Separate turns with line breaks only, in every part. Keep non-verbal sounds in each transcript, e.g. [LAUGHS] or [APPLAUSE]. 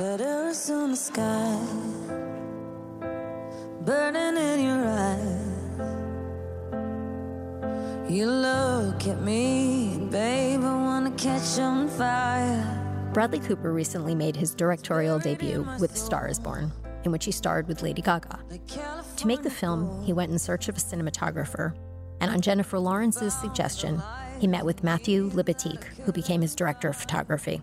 Red Arizona sky burning in your eyes. You look at me, babe, I wanna catch on fire.
Bradley Cooper recently made his directorial debut with A Star is Born, in which he starred with Lady Gaga. To make the film, he went in search of a cinematographer, and on Jennifer Lawrence's suggestion, he met with Matthew Libatique, who became his director of photography.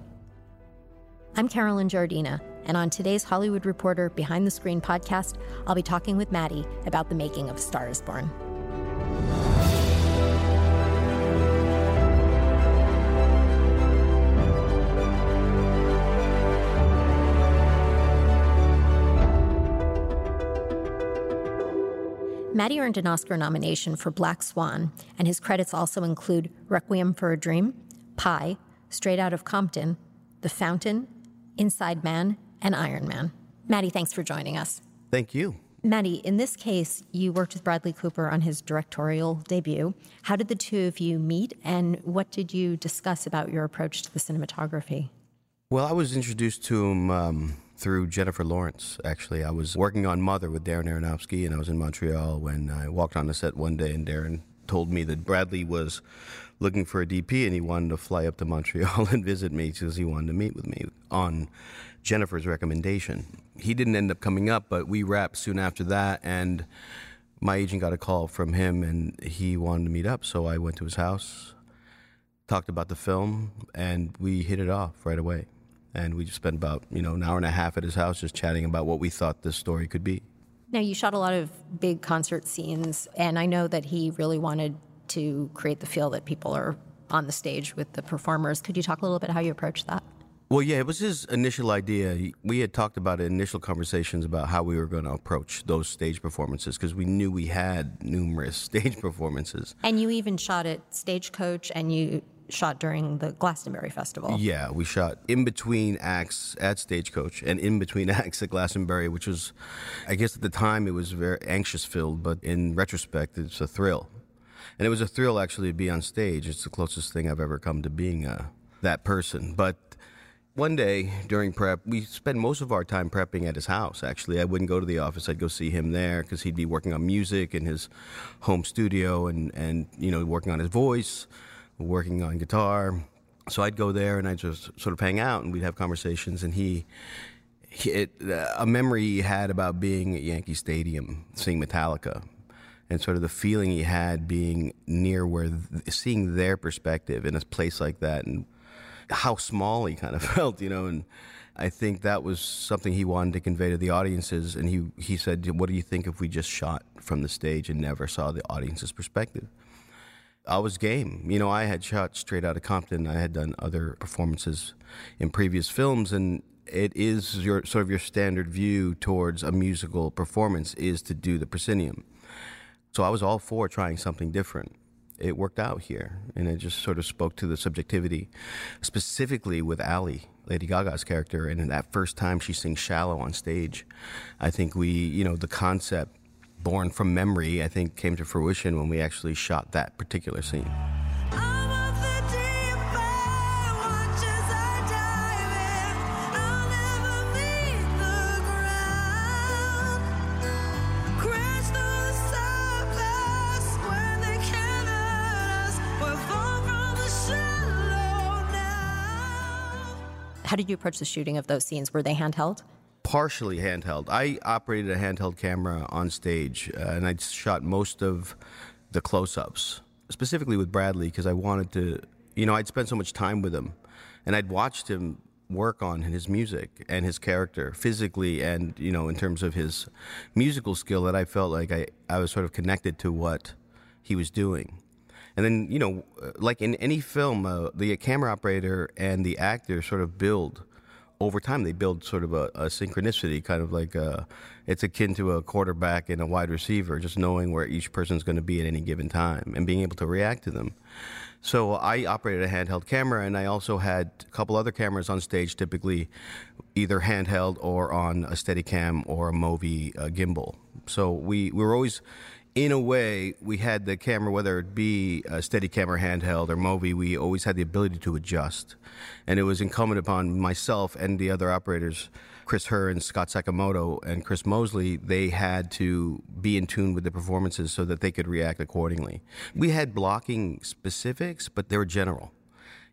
I'm Carolyn Giardina, and on today's Hollywood Reporter Behind the Screen podcast, I'll be talking with Matty about the making of Star is Born. Matty earned an Oscar nomination for Black Swan, and his credits also include Requiem for a Dream, Pi, Straight Out of Compton, The Fountain, Inside Man, and Iron Man. Matty, thanks for joining us.
Thank you.
Matty, in this case, you worked with Bradley Cooper on his directorial debut. How did the two of you meet, and what did you discuss about your approach to the cinematography?
Well, I was introduced to him um, through Jennifer Lawrence, actually. I was working on Mother with Darren Aronofsky, and I was in Montreal when I walked on the set one day, and Darren told me that Bradley was looking for a DP and he wanted to fly up to Montreal [LAUGHS] and visit me because he wanted to meet with me on Jennifer's recommendation. He didn't end up coming up, but we wrapped soon after that, and my agent got a call from him and he wanted to meet up, so I went to his house, talked about the film, and we hit it off right away and we just spent about you know an hour and a half at his house just chatting about what we thought this story could be.
Now you shot a lot of big concert scenes, and I know that he really wanted to create the feel that people are on the stage with the performers. Could you talk a little bit how you approached that?
Well, yeah, it was his initial idea. We had talked about initial conversations about how we were going to approach those stage performances because we knew we had numerous [LAUGHS] stage performances.
And you even shot at Stagecoach and you shot during the Glastonbury Festival.
Yeah, we shot in between acts at Stagecoach and in between [LAUGHS] acts at Glastonbury, which was, I guess at the time it was very anxious filled, but in retrospect, it's a thrill. And it was a thrill actually to be on stage. It's the closest thing I've ever come to being uh, that person. But one day during prep, we spent most of our time prepping at his house. Actually, I wouldn't go to the office. I'd go see him there because he'd be working on music in his home studio and, and you know working on his voice working on guitar. So I'd go there and I'd just sort of hang out and we'd have conversations. And he, it, uh, a memory he had about being at Yankee Stadium, seeing Metallica, and sort of the feeling he had being near where, seeing their perspective in a place like that, and how small he kind of [LAUGHS] felt, you know. And I think that was something he wanted to convey to the audiences. And he he said, "What do you think if we just shot from the stage and never saw the audience's perspective?" I was game. You know, I had shot straight out of Compton. I had done other performances in previous films, and it is your sort of your standard view towards a musical performance is to do the proscenium. So I was all for trying something different. It worked out here, and it just sort of spoke to the subjectivity, specifically with Ally, Lady Gaga's character, and that first time she sings "Shallow" on stage. I think we, you know, the concept born from memory, I think, came to fruition when we actually shot that particular scene.
How did you approach the shooting of those scenes? Were they handheld?
partially handheld. I operated a handheld camera on stage, uh, and I shot most of the close-ups, specifically with Bradley, because I wanted to. You know, I'd spent so much time with him, and I'd watched him work on his music and his character physically and you know in terms of his musical skill that I felt like I, I was sort of connected to what he was doing. And then, you know, like in any film, uh, the camera operator and the actor sort of build over time they build sort of a, a synchronicity, kind of like a, uh, it's akin to a quarterback and a wide receiver, just knowing where each person's going to be at any given time and being able to react to them. So I operated a handheld camera, and I also had a couple other cameras on stage, typically either handheld or on a Steadicam or a Movi uh, gimbal. So we, we were always in a way, we had the camera, whether it be a steady camera handheld or Movi, we always had the ability to adjust. And it was incumbent upon myself and the other operators, Chris Herr and Scott Sakamoto and Chris Mosley, they had to be in tune with the performances so that they could react accordingly. We had blocking specifics, but they were general.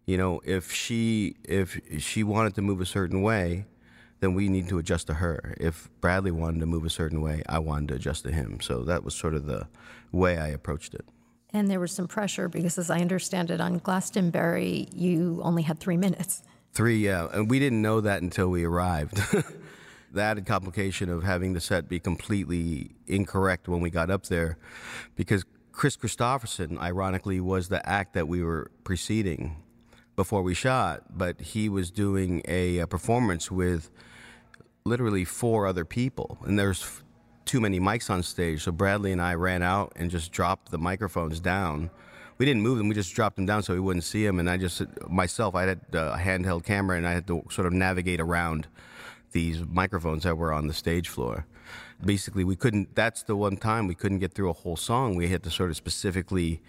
You know, if she if she wanted to move a certain way, then we need to adjust to her. If Bradley wanted to move a certain way, I wanted to adjust to him. So that was sort of the way I approached it.
And there was some pressure because, as I understand it, on Glastonbury, you only had three minutes.
Three, yeah. And we didn't know that until we arrived. [LAUGHS] the added complication of having the set be completely incorrect when we got up there because Kris Kristofferson, ironically, was the act that we were preceding before we shot, but he was doing a, a performance with literally four other people, and there's f- too many mics on stage. So Bradley and I ran out and just dropped the microphones down. We didn't move them; we just dropped them down so we wouldn't see them. And I just myself, I had uh, a handheld camera, and I had to sort of navigate around these microphones that were on the stage floor. Basically, we couldn't. That's the one time we couldn't get through a whole song. We had to sort of specifically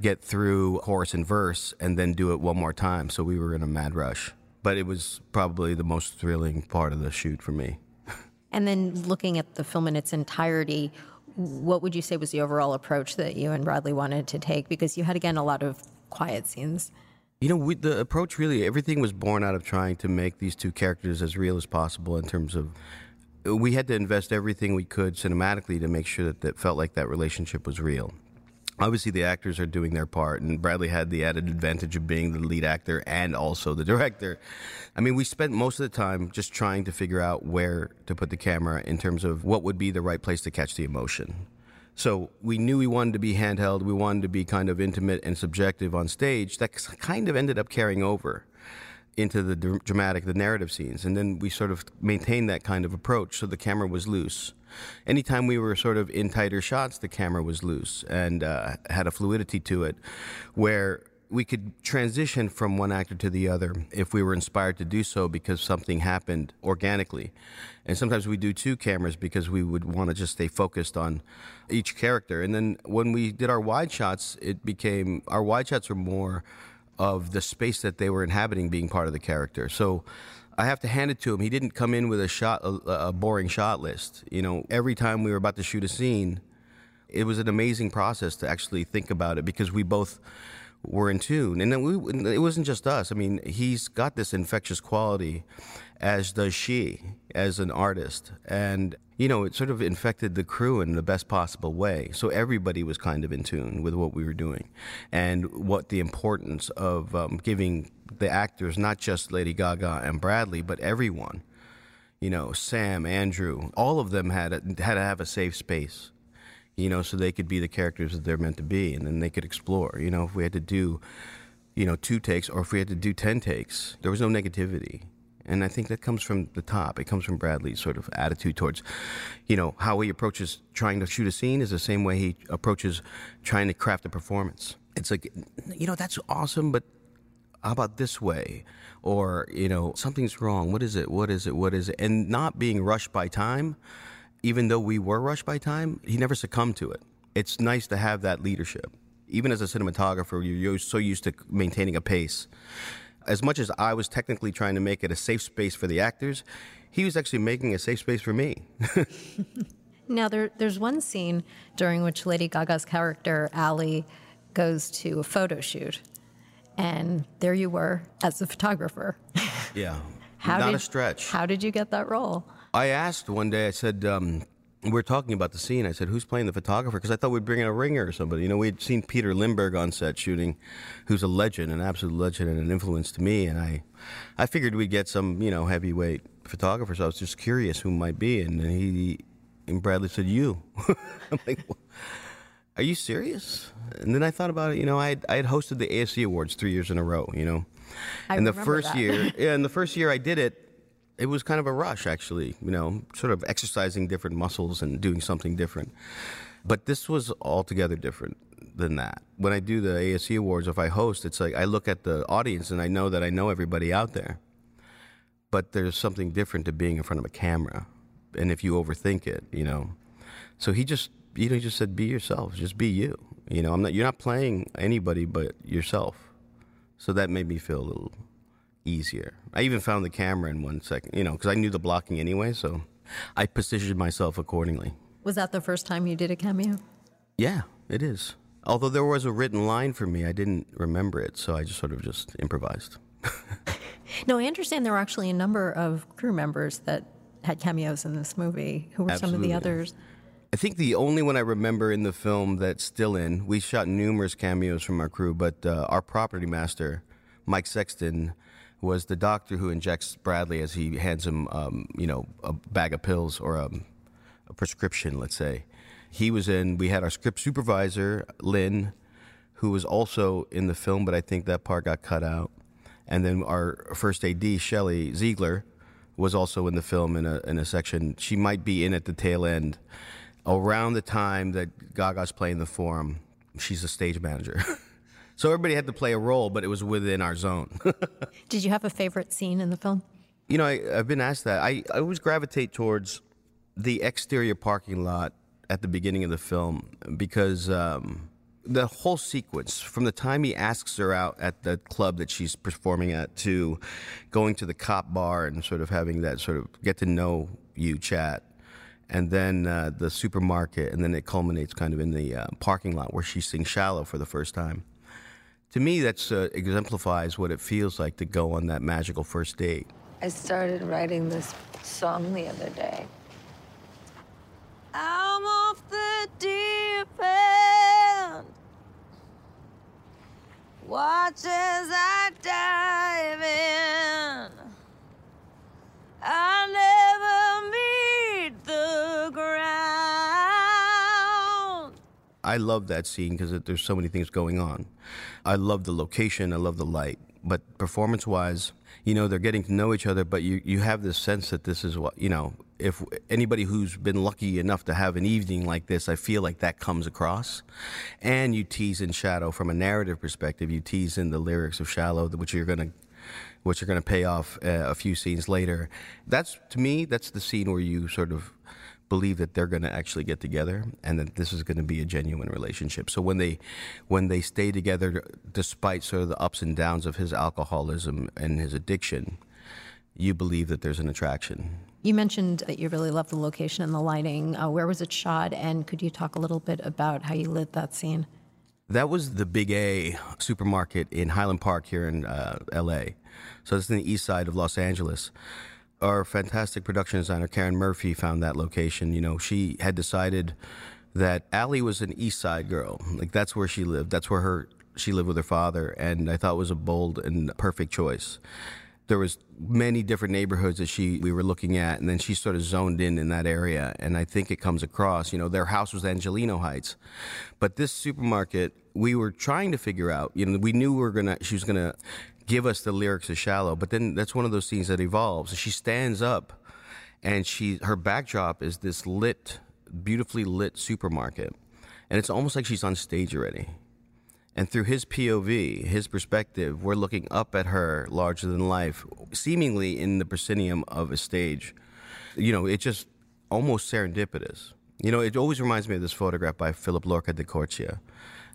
get through chorus and verse and then do it one more time. So we were in a mad rush but it was probably the most thrilling part of the shoot for me. [LAUGHS]
And then looking at the film in its entirety, what would you say was the overall approach that you and Bradley wanted to take? Because you had, again, a lot of quiet scenes.
You know, we, the approach really, everything was born out of trying to make these two characters as real as possible in terms of. We had to invest everything we could cinematically to make sure that it felt like that relationship was real obviously the actors are doing their part and bradley had the added advantage of being the lead actor and also the [LAUGHS] director. I mean we spent most of the time just trying to figure out where to put the camera in terms of what would be the right place to catch the emotion. So we knew we wanted to be handheld we wanted to be kind of intimate and subjective on stage. That kind of ended up carrying over into the dramatic the narrative scenes and then we sort of maintained that kind of approach so the camera was loose anytime we were sort of in tighter shots, the camera was loose and uh, had a fluidity to it where we could transition from one actor to the other if we were inspired to do so because something happened organically. And sometimes we do two cameras because we would want to just stay focused on each character. And then when we did our wide shots, it became our wide shots were more of the space that they were inhabiting being part of the character. So I have to hand it to him. He didn't come in with a shot, a, a, boring shot list. You know, every time we were about to shoot a scene, it was an amazing process to actually think about it because we both were in tune. And then we, it wasn't just us. I mean, he's got this infectious quality, as does she, as an artist. And you know, it sort of infected the crew in the best possible way. So everybody was kind of in tune with what we were doing and what the importance of um, giving the actors, not just Lady Gaga and Bradley, but everyone, you know, Sam, Andrew, all of them had, a, had to have a safe space, you know, so they could be the characters that they're meant to be and then they could explore. You know, if we had to do, you know, two takes or if we had to do 10 takes, there was no negativity and I think that comes from the top. It comes from Bradley's sort of attitude towards, you know, how he approaches trying to shoot a scene is the same way he approaches trying to craft a performance. It's like, you know, that's awesome, but how about this way? Or, you know, something's wrong. What is it? What is it? What is it? And not being rushed by time, even though we were rushed by time, he never succumbed to it. It's nice to have that leadership. Even as a cinematographer, you're so used to maintaining a pace as much as I was technically trying to make it a safe space for the actors, he was actually making a safe space for me. [LAUGHS]
now, there, there's one scene during which Lady Gaga's character, Ally, goes to a photo shoot. And there you were as a photographer.
Yeah. [LAUGHS] How Not
did,
a stretch.
How did you get that role?
I asked one day, I said, um, we were talking about the scene. I said, "Who's playing the photographer?" Because I thought we'd bring in a ringer or somebody. You know, we'd seen Peter Lindbergh on set shooting, who's a legend, an absolute legend, and an influence to me. And I, I figured we'd get some, you know, heavyweight photographer. So I was just curious who might be. And then he, and Bradley said, "You." [LAUGHS] I'm like, "Are you serious?" And then I thought about it. You know, I had, I had hosted the ASC Awards three years in a row. You know,
I
and the first
that.
year, [LAUGHS] yeah, and the first year I did it it was kind of a rush, actually, you know, sort of exercising different muscles and doing something different. But this was altogether different than that. When I do the ASC Awards, if I host, it's like I look at the audience and I know that I know everybody out there. But there's something different to being in front of a camera. And if you overthink it, you know. So he just you know, you just said be yourself. Just be you. You know, I'm not. You're not playing anybody but yourself. So that made me feel a little easier. I even found the camera in one second. You know, because I knew the blocking anyway, so I positioned myself accordingly.
Was that the first time you did a cameo?
Yeah, it is. Although there was a written line for me, I didn't remember it, so I just sort of just improvised. [LAUGHS]
no, I understand there were actually a number of crew members that had cameos in this movie. Who were
Absolutely.
some of the others?
I think the only one I remember in the film that's still in, we shot numerous cameos from our crew, but uh, our property master, Mike Sexton, was the doctor who injects Bradley as he hands him, um, you know, a bag of pills or um, a prescription, let's say. He was in, we had our script supervisor, Lynn, who was also in the film, but I think that part got cut out. And then our first AD, Shelley Ziegler, was also in the film in a, in a section. She might be in at the tail end around the time that Gaga's playing the forum, she's a stage manager. [LAUGHS] so everybody had to play a role, but it was within our zone. [LAUGHS]
Did you have a favorite scene in the film?
You know, I, have been asked that. I, I always gravitate towards the exterior parking lot at the beginning of the film because um, the whole sequence, from the time he asks her out at the club that she's performing at to going to the cop bar and sort of having that sort of get to know you chat and then uh, the supermarket, and then it culminates kind of in the uh, parking lot where she sings "Shallow" for the first time. To me, that uh, exemplifies what it feels like to go on that magical first date.
I started writing this song the other day. I'm off the deep end. Watch as I dive in. I
I love that scene because there's so many things going on. I love the location, I love the light, but performance wise, you know, they're getting to know each other, but you, you have this sense that this is what, you know, if anybody who's been lucky enough to have an evening like this, I feel like that comes across. And you tease in Shallow from a narrative perspective, you tease in the lyrics of Shallow, which you're going to which are going to pay off uh, a few scenes later. That's to me, that's the scene where you sort of believe that they're going to actually get together and that this is going to be a genuine relationship. So when they when they stay together despite sort of the ups and downs of his alcoholism and his addiction, you believe that there's an attraction.
You mentioned that you really love the location and the lighting. Uh, where was it shot and could you talk a little bit about how you lit that scene?
That was the Big A supermarket in Highland Park here in uh, LA. So it's in the east side of Los Angeles. Our fantastic production designer, Karen Murphy, found that location. You know, she had decided that Ally was an east side girl. Like, that's where she lived. That's where her she lived with her father. And I thought it was a bold and perfect choice there was many different neighborhoods that she we were looking at and then she sort of zoned in in that area and i think it comes across you know their house was angelino heights but this supermarket we were trying to figure out you know we knew we were gonna she was gonna give us the lyrics of shallow but then that's one of those scenes that evolves she stands up and she her backdrop is this lit beautifully lit supermarket and it's almost like she's on stage already and through his POV, his perspective, we're looking up at her larger than life, seemingly in the proscenium of a stage. You know, it just almost serendipitous. You know, it always reminds me of this photograph by Philip-Lorca diCorcia.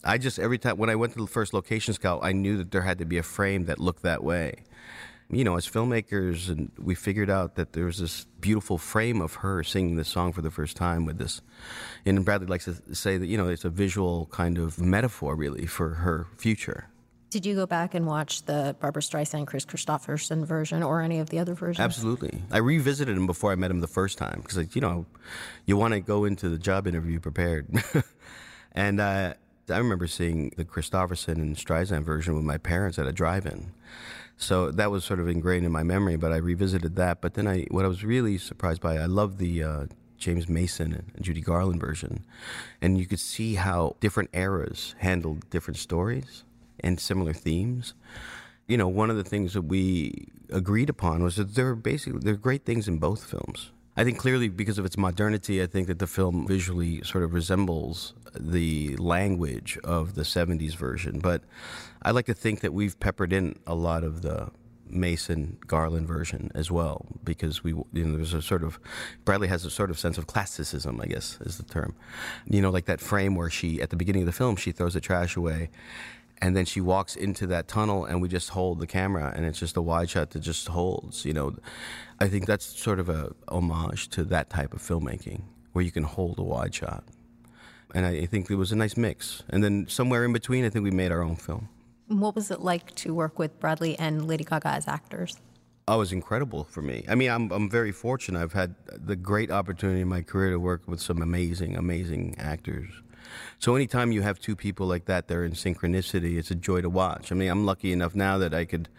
I just, every time, when I went to the first location scout, I knew that there had to be a frame that looked that way you know, as filmmakers, and we figured out that there was this beautiful frame of her singing this song for the first time with this. And Bradley likes to say that, you know, it's a visual kind of metaphor, really, for her future.
Did you go back and watch the Barbra Streisand, Kris Kristofferson version or any of the other versions?
Absolutely. I revisited him before I met him the first time because, like, you know, you want to go into the job interview prepared. [LAUGHS] and uh, I remember seeing the Kristofferson and Streisand version with my parents at a drive in. So that was sort of ingrained in my memory, but I revisited that. But then I, what I was really surprised by, I love the uh, James Mason and Judy Garland version. And you could see how different eras handled different stories and similar themes. You know, one of the things that we agreed upon was that there are basically there are great things in both films. I think clearly because of its modernity, I think that the film visually sort of resembles the language of the 70s version. But I like to think that we've peppered in a lot of the Mason Garland version as well because we you know there's a sort of Bradley has a sort of sense of classicism I guess is the term you know like that frame where she at the beginning of the film she throws the trash away and then she walks into that tunnel and we just hold the camera and it's just a wide shot that just holds you know I think that's sort of a homage to that type of filmmaking where you can hold a wide shot and I think it was a nice mix and then somewhere in between I think we made our own film
what was it like to work with Bradley and Lady Gaga as actors?
Oh, it was incredible for me. I mean, I'm I'm very fortunate. I've had the great opportunity in my career to work with some amazing, amazing actors. So anytime you have two people like that, they're in synchronicity. It's a joy to watch. I mean, I'm lucky enough now that I could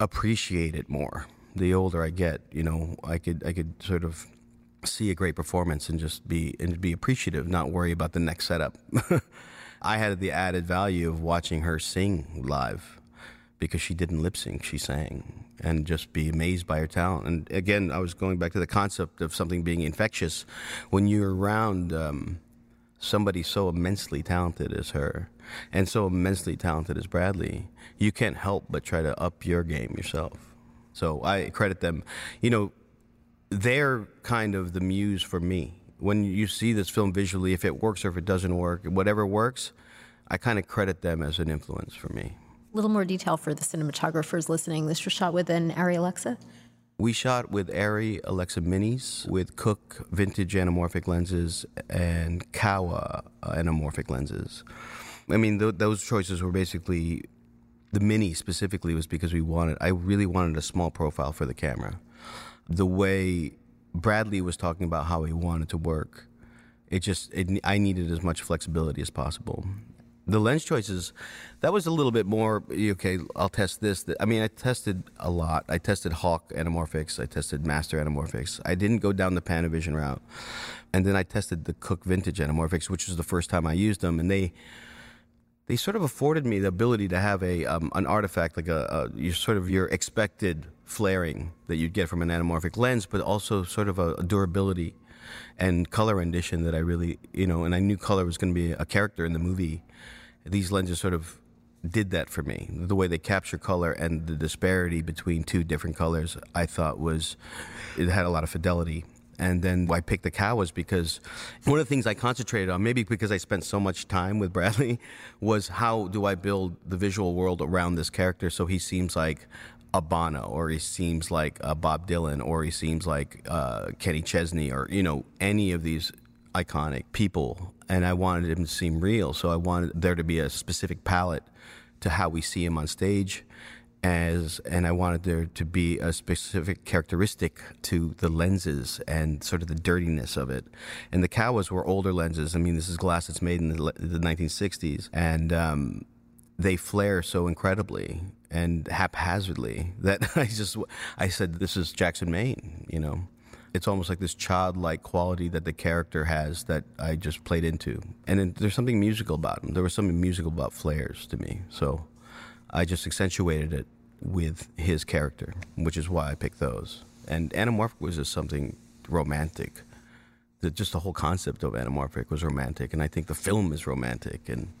appreciate it more. The older I get, you know, I could I could sort of see a great performance and just be and be appreciative, not worry about the next setup. [LAUGHS] I had the added value of watching her sing live because she didn't lip sync, she sang, and just be amazed by her talent. And again, I was going back to the concept of something being infectious. When you're around um, somebody so immensely talented as her and so immensely talented as Bradley, you can't help but try to up your game yourself. So I credit them. You know, they're kind of the muse for me when you see this film visually, if it works or if it doesn't work, whatever works, I kind of credit them as an influence for me.
A little more detail for the cinematographers listening. This was shot with an Arri Alexa?
We shot with Arri Alexa Minis, with Cooke vintage anamorphic lenses, and Kowa uh, anamorphic lenses. I mean, th- those choices were basically the mini specifically was because we wanted. I really wanted a small profile for the camera. The way Bradley was talking about how he wanted to work. It just it, I needed as much flexibility as possible. The lens choices, that was a little bit more okay. I'll test this. I mean, I tested a lot. I tested hawk anamorphics. I tested Master anamorphics. I didn't go down the Panavision route, and then I tested the Cooke Vintage anamorphics, which was the first time I used them, and they they sort of afforded me the ability to have a um, an artifact like a, a sort of your expected flaring that you'd get from an anamorphic lens, but also sort of a, a durability and color rendition that I really, you know, and I knew color was going to be a character in the movie. These lenses sort of did that for me. The way they capture color and the disparity between two different colors, I thought was, it had a lot of fidelity. And then I picked the Kowas because one of the things I concentrated on, maybe because I spent so much time with Bradley, [LAUGHS] was how do I build the visual world around this character so he seems like a Bono, or he seems like a Bob Dylan, or he seems like uh, Kenny Chesney, or you know any of these iconic people. And I wanted him to seem real, so I wanted there to be a specific palette to how we see him on stage. As, and I wanted there to be a specific characteristic to the lenses and sort of the dirtiness of it. And the Kowas were older lenses. I mean, this is glass that's made in the, the 1960s, and um, they flare so incredibly and haphazardly [LAUGHS] that I just I said this is Jackson Maine, you know. It's almost like this childlike quality that the character has that I just played into, and it, there's something musical about him. There was something musical about flares to me, so I just accentuated it with his character, which is why I picked those. And anamorphic was just something romantic. The, just the whole concept of anamorphic was romantic, and I think the film is romantic, and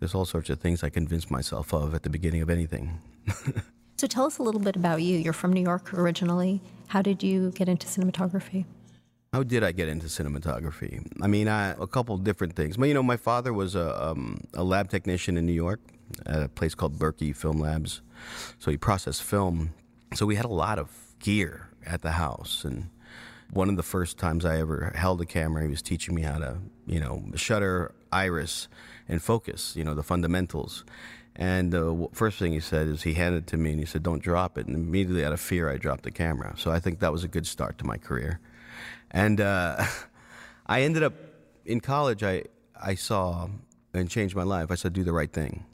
there's all sorts of things I convinced myself of at the beginning of anything. [LAUGHS]
so tell us a little bit about you. You're from New York originally. How did you get into cinematography?
How did I get into cinematography? I mean, I, a couple different things. But, you know, my father was a, um, a lab technician in New York at a place called Berkey Film Labs. So he processed film. So we had a lot of gear at the house. And one of the first times I ever held a camera, he was teaching me how to, you know, shutter, iris, and focus, you know, the fundamentals. And the first thing he said is he handed it to me and he said, Don't drop it. And immediately out of fear, I dropped the camera. So I think that was a good start to my career. And uh, [LAUGHS] I ended up in college, I, I saw and changed my life. I said, Do the right thing.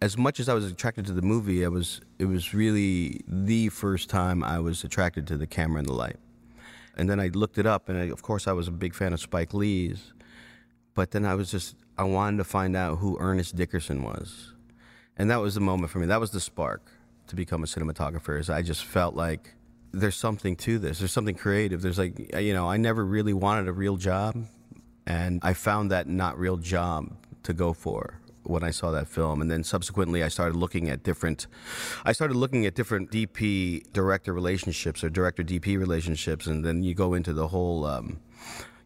As much as I was attracted to the movie, I was, it was really the first time I was attracted to the camera and the light. And then I looked it up, and I, of course, I was a big fan of Spike Lee's. But then I was just, I wanted to find out who Ernest Dickerson was. And that was the moment for me. That was the spark to become a cinematographer. Is I just felt like there's something to this. There's something creative. There's like, you know, I never really wanted a real job. And I found that not real job to go for when I saw that film, and then subsequently I started looking at different. I started looking at different DP director relationships or director DP relationships, and then you go into the whole. Um,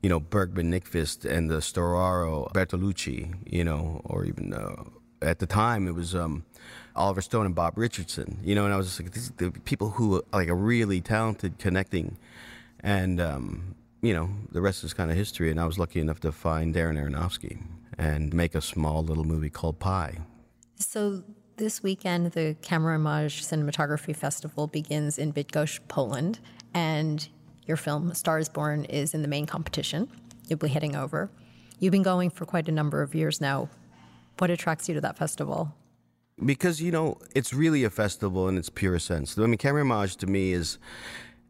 you know Bergman, Nykvist, and the Storaro, Bertolucci, you know, or even uh, at the time it was um, Oliver Stone and Bob Richardson, you know, and I was just like, these the people who like are really talented connecting, and um, you know, the rest is kind of history. And I was lucky enough to find Darren Aronofsky and make a small little movie called Pi.
So this weekend, the Camerimage Cinematography Festival begins in Bydgoszcz, Poland, and your film *Stars Born* is in the main competition. You'll be heading over. You've been going for quite a number of years now. What attracts you to that festival?
Because you know, it's really a festival in its purest sense. I mean, Camerimage to me is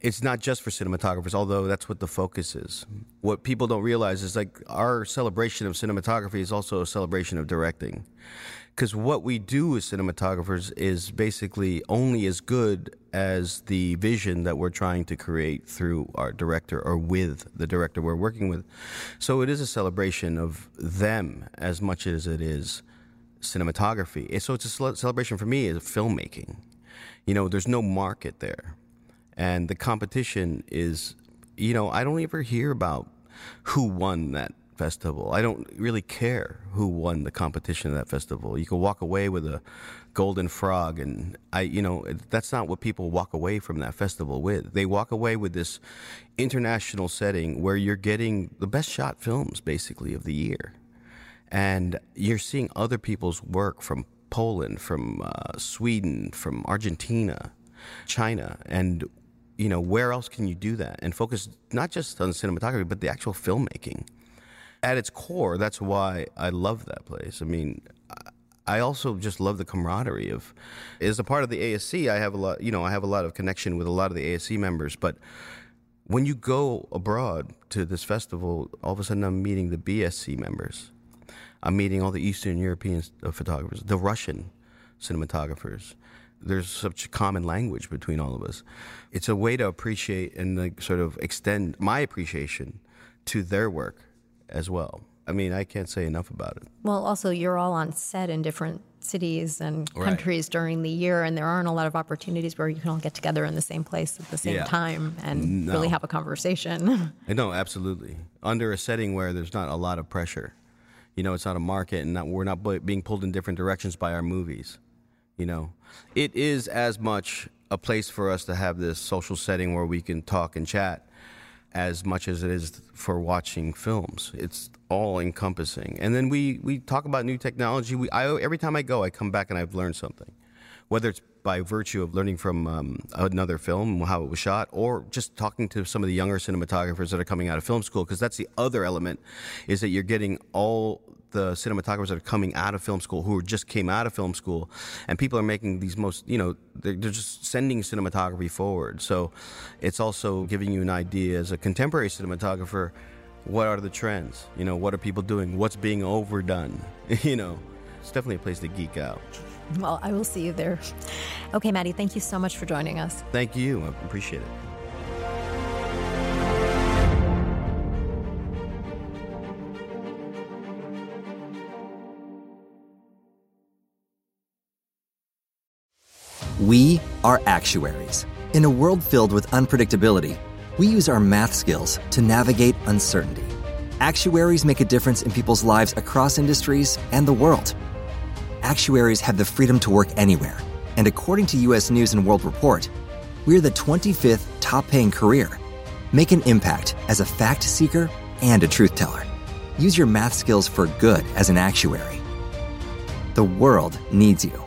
it's not just for cinematographers, although that's what the focus is. What people don't realize is like our celebration of cinematography is also a celebration of directing. Because what we do as cinematographers is basically only as good as the vision that we're trying to create through our director or with the director we're working with. So it is a celebration of them as much as it is cinematography. So it's a celebration for me of filmmaking. You know, there's no market there and the competition is you know i don't ever hear about who won that festival i don't really care who won the competition of that festival you can walk away with a golden frog and i you know that's not what people walk away from that festival with they walk away with this international setting where you're getting the best shot films basically of the year and you're seeing other people's work from poland from uh, sweden from argentina china and you know, where else can you do that and focus not just on cinematography, but the actual filmmaking? At its core, that's why I love that place. I mean, I also just love the camaraderie of. As a part of the ASC, I have a lot. You know, I have a lot of connection with a lot of the ASC members. But when you go abroad to this festival, all of a sudden I'm meeting the BSC members. I'm meeting all the Eastern European uh, photographers, the Russian cinematographers, there's such a common language between all of us. It's a way to appreciate and like sort of extend my appreciation to their work as well. I mean, I can't say enough about it.
Well, also, you're all on set in different cities and countries right. during the year, and there aren't a lot of opportunities where you can all get together in the same place at the same yeah. time and no. really have a conversation. [LAUGHS]
no, absolutely. Under a setting where there's not a lot of pressure. You know, it's not a market, and not, we're not being pulled in different directions by our movies. You know, it is as much a place for us to have this social setting where we can talk and chat as much as it is for watching films. It's all encompassing. And then we, we talk about new technology. We, I, every time I go, I come back and I've learned something. Whether it's by virtue of learning from um, another film, how it was shot, or just talking to some of the younger cinematographers that are coming out of film school, because that's the other element, is that you're getting all the cinematographers that are coming out of film school who just came out of film school and people are making these most you know they're, they're, just sending cinematography forward. So it's also giving you an idea as a contemporary cinematographer what are the trends? You know what are people doing? What's being overdone? [LAUGHS] You know it's definitely a place to geek out
well i will see you there okay matty thank you so much for joining us
thank you i appreciate it
We are actuaries. In a world filled with unpredictability, we use our math skills to navigate uncertainty. Actuaries make a difference in people's lives across industries and the world. Actuaries have the freedom to work anywhere, and according to US News and World Report, we're the 25th top paying career. Make an impact as a fact seeker and a truth teller. Use your math skills for good as an actuary. The world needs you.